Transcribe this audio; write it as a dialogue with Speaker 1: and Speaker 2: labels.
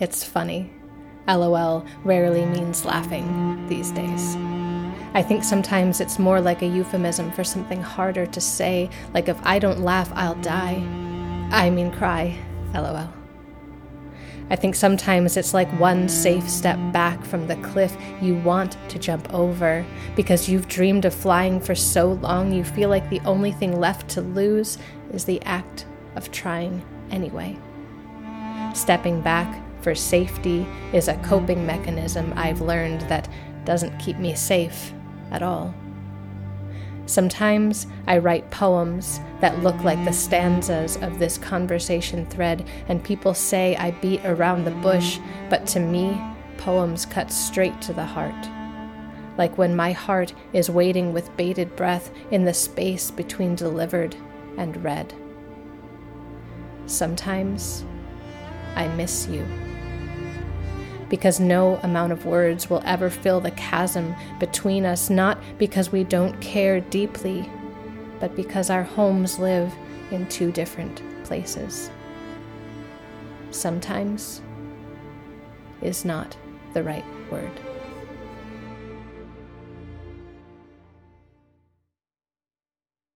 Speaker 1: It's funny. LOL rarely means laughing these days. I think sometimes it's more like a euphemism for something harder to say, like if I don't laugh, I'll die. I mean, cry. LOL. I think sometimes it's like one safe step back from the cliff you want to jump over because you've dreamed of flying for so long you feel like the only thing left to lose is the act of trying anyway. Stepping back for safety is a coping mechanism I've learned that doesn't keep me safe at all. Sometimes I write poems that look like the stanzas of this conversation thread, and people say I beat around the bush, but to me, poems cut straight to the heart. Like when my heart is waiting with bated breath in the space between delivered and read. Sometimes I miss you because no amount of words will ever fill the chasm between us, not because we don't care deeply, but because our homes live in two different places. Sometimes is not the right word.